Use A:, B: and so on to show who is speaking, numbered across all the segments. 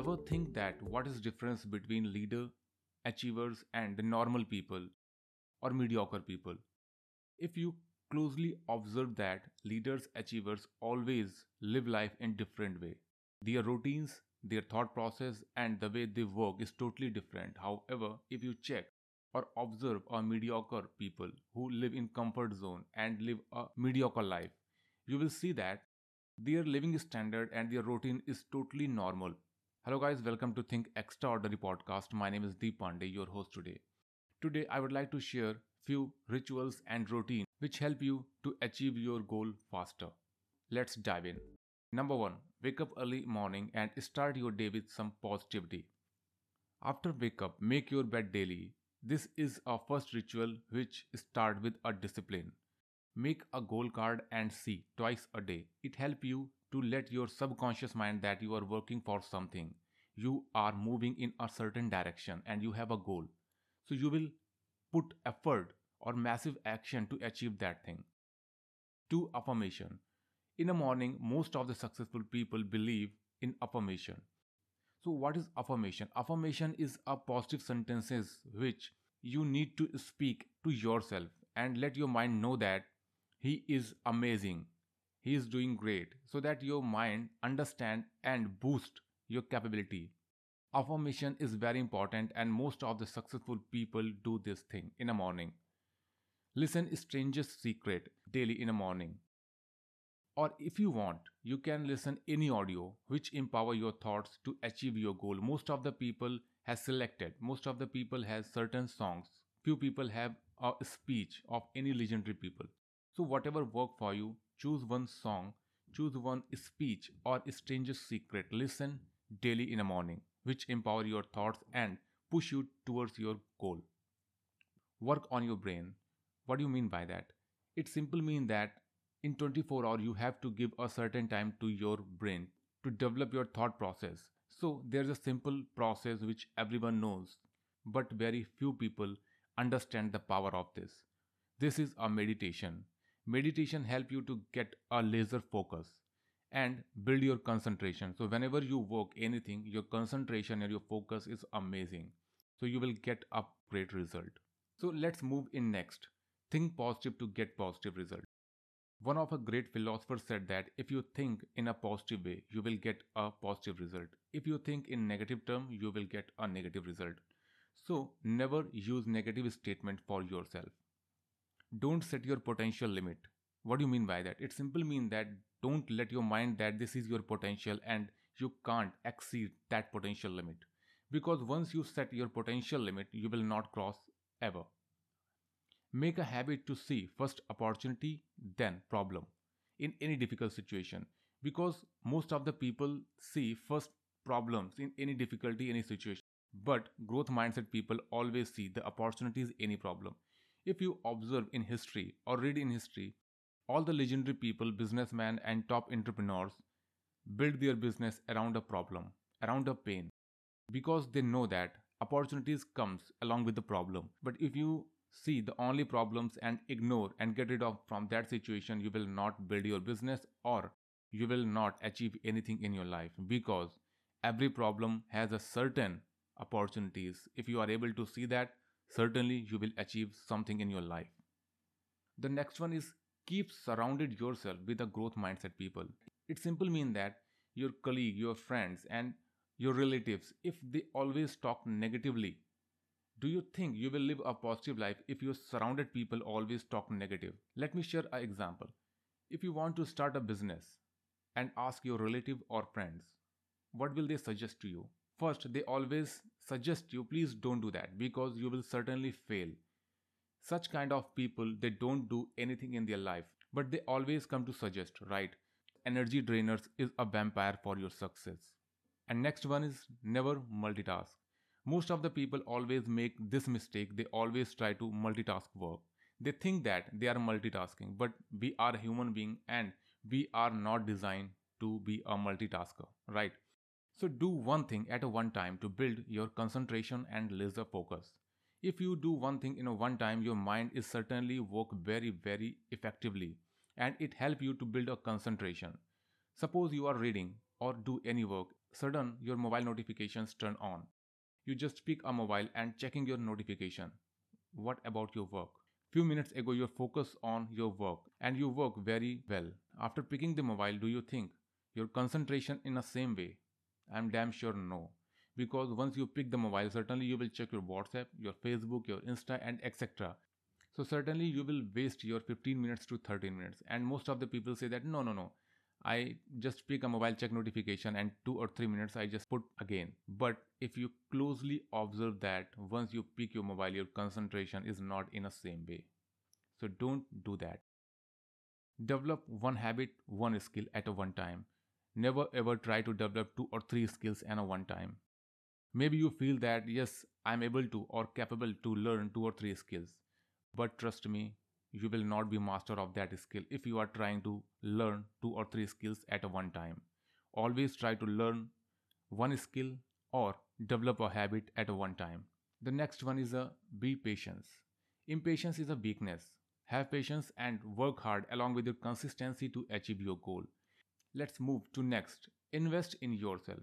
A: ever think that what is difference between leader, achievers and the normal people or mediocre people? If you closely observe that leaders, achievers always live life in different way. Their routines, their thought process and the way they work is totally different. However, if you check or observe a mediocre people who live in comfort zone and live a mediocre life, you will see that their living standard and their routine is totally normal. Hello guys, welcome to Think Extraordinary podcast. My name is Deep Pandey, your host today. Today I would like to share few rituals and routine which help you to achieve your goal faster. Let's dive in. Number 1. Wake up early morning and start your day with some positivity. After wake up, make your bed daily. This is a first ritual which start with a discipline. Make a goal card and see twice a day. It help you to let your subconscious mind that you are working for something. You are moving in a certain direction and you have a goal. So you will put effort or massive action to achieve that thing. 2. Affirmation. In the morning, most of the successful people believe in affirmation. So, what is affirmation? Affirmation is a positive sentences which you need to speak to yourself and let your mind know that he is amazing, he is doing great, so that your mind understand and boost your capability. Affirmation is very important, and most of the successful people do this thing in the morning. Listen Strangest Secret daily in the morning. Or if you want, you can listen any audio which empower your thoughts to achieve your goal. Most of the people has selected, most of the people has certain songs. Few people have a speech of any legendary people. So whatever work for you, choose one song, choose one speech or Strangest Secret. Listen daily in the morning, which empower your thoughts and push you towards your goal. Work on your brain. What do you mean by that? It simply means that in 24 hours you have to give a certain time to your brain to develop your thought process. So there's a simple process which everyone knows, but very few people understand the power of this. This is a meditation. Meditation help you to get a laser focus and build your concentration. So whenever you work anything, your concentration and your focus is amazing. So you will get a great result. So let's move in next. Think positive to get positive result. One of a great philosophers said that if you think in a positive way, you will get a positive result. If you think in negative term, you will get a negative result. So never use negative statement for yourself. Don't set your potential limit. What do you mean by that? It simply means that don't let your mind that this is your potential and you can't exceed that potential limit. Because once you set your potential limit, you will not cross ever. Make a habit to see first opportunity, then problem in any difficult situation. Because most of the people see first problems in any difficulty, any situation. But growth mindset people always see the opportunities, any problem. If you observe in history or read in history, all the legendary people, businessmen, and top entrepreneurs build their business around a problem, around a pain, because they know that opportunities comes along with the problem. But if you see the only problems and ignore and get rid of from that situation, you will not build your business or you will not achieve anything in your life because every problem has a certain opportunities. If you are able to see that, certainly you will achieve something in your life. The next one is keep surrounded yourself with a growth mindset people. It simply means that your colleague, your friends, and your relatives, if they always talk negatively, do you think you will live a positive life if your surrounded people always talk negative? Let me share an example. If you want to start a business and ask your relative or friends, what will they suggest to you? First, they always suggest you please don't do that because you will certainly fail. Such kind of people, they don't do anything in their life, but they always come to suggest, right? Energy drainers is a vampire for your success. And next one is never multitask. Most of the people always make this mistake. They always try to multitask work. They think that they are multitasking, but we are human being and we are not designed to be a multitasker, right? So do one thing at a one time to build your concentration and laser focus. If you do one thing in a one time, your mind is certainly work very, very effectively and it help you to build a concentration. Suppose you are reading or do any work sudden your mobile notifications turn on. You just pick a mobile and checking your notification. What about your work? Few minutes ago you focus on your work and you work very well. After picking the mobile, do you think your concentration in the same way? I'm damn sure no. Because once you pick the mobile, certainly you will check your WhatsApp, your Facebook, your Insta, and etc. So certainly you will waste your 15 minutes to 13 minutes. And most of the people say that no, no, no. I just pick a mobile check notification and two or three minutes I just put again. But if you closely observe that once you pick your mobile, your concentration is not in the same way. So don't do that. Develop one habit, one skill at a one time. Never ever try to develop two or three skills at a one time. Maybe you feel that yes, I'm able to or capable to learn two or three skills. But trust me, you will not be master of that skill if you are trying to learn two or three skills at a one time. Always try to learn one skill or develop a habit at a one time. The next one is a be patience. Impatience is a weakness. Have patience and work hard along with your consistency to achieve your goal. Let's move to next. Invest in yourself.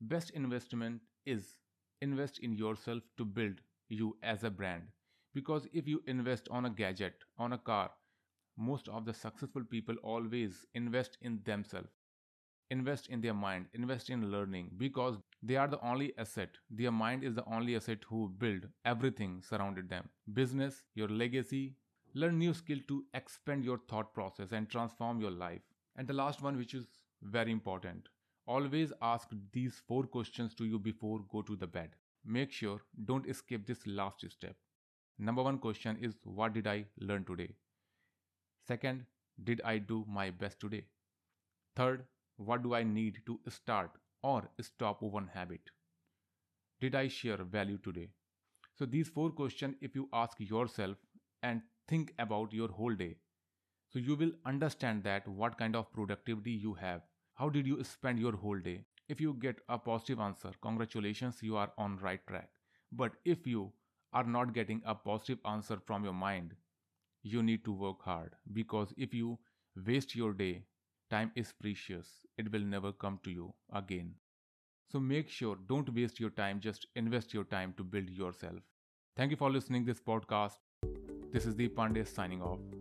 A: Best investment is invest in yourself to build you as a brand. Because if you invest on a gadget, on a car, most of the successful people always invest in themselves. Invest in their mind, invest in learning because they are the only asset. Their mind is the only asset who build everything surrounded them. Business, your legacy, learn new skill to expand your thought process and transform your life. And the last one, which is very important, always ask these four questions to you before go to the bed. Make sure don't skip this last step. Number one question is what did I learn today? Second, did I do my best today? Third, what do I need to start or stop one habit? Did I share value today? So these four questions if you ask yourself and think about your whole day, so you will understand that what kind of productivity you have. How did you spend your whole day? If you get a positive answer, congratulations, you are on right track. But if you are not getting a positive answer from your mind, you need to work hard because if you waste your day, time is precious. It will never come to you again. So make sure don't waste your time, just invest your time to build yourself. Thank you for listening this podcast. This is Deep Pandey signing off.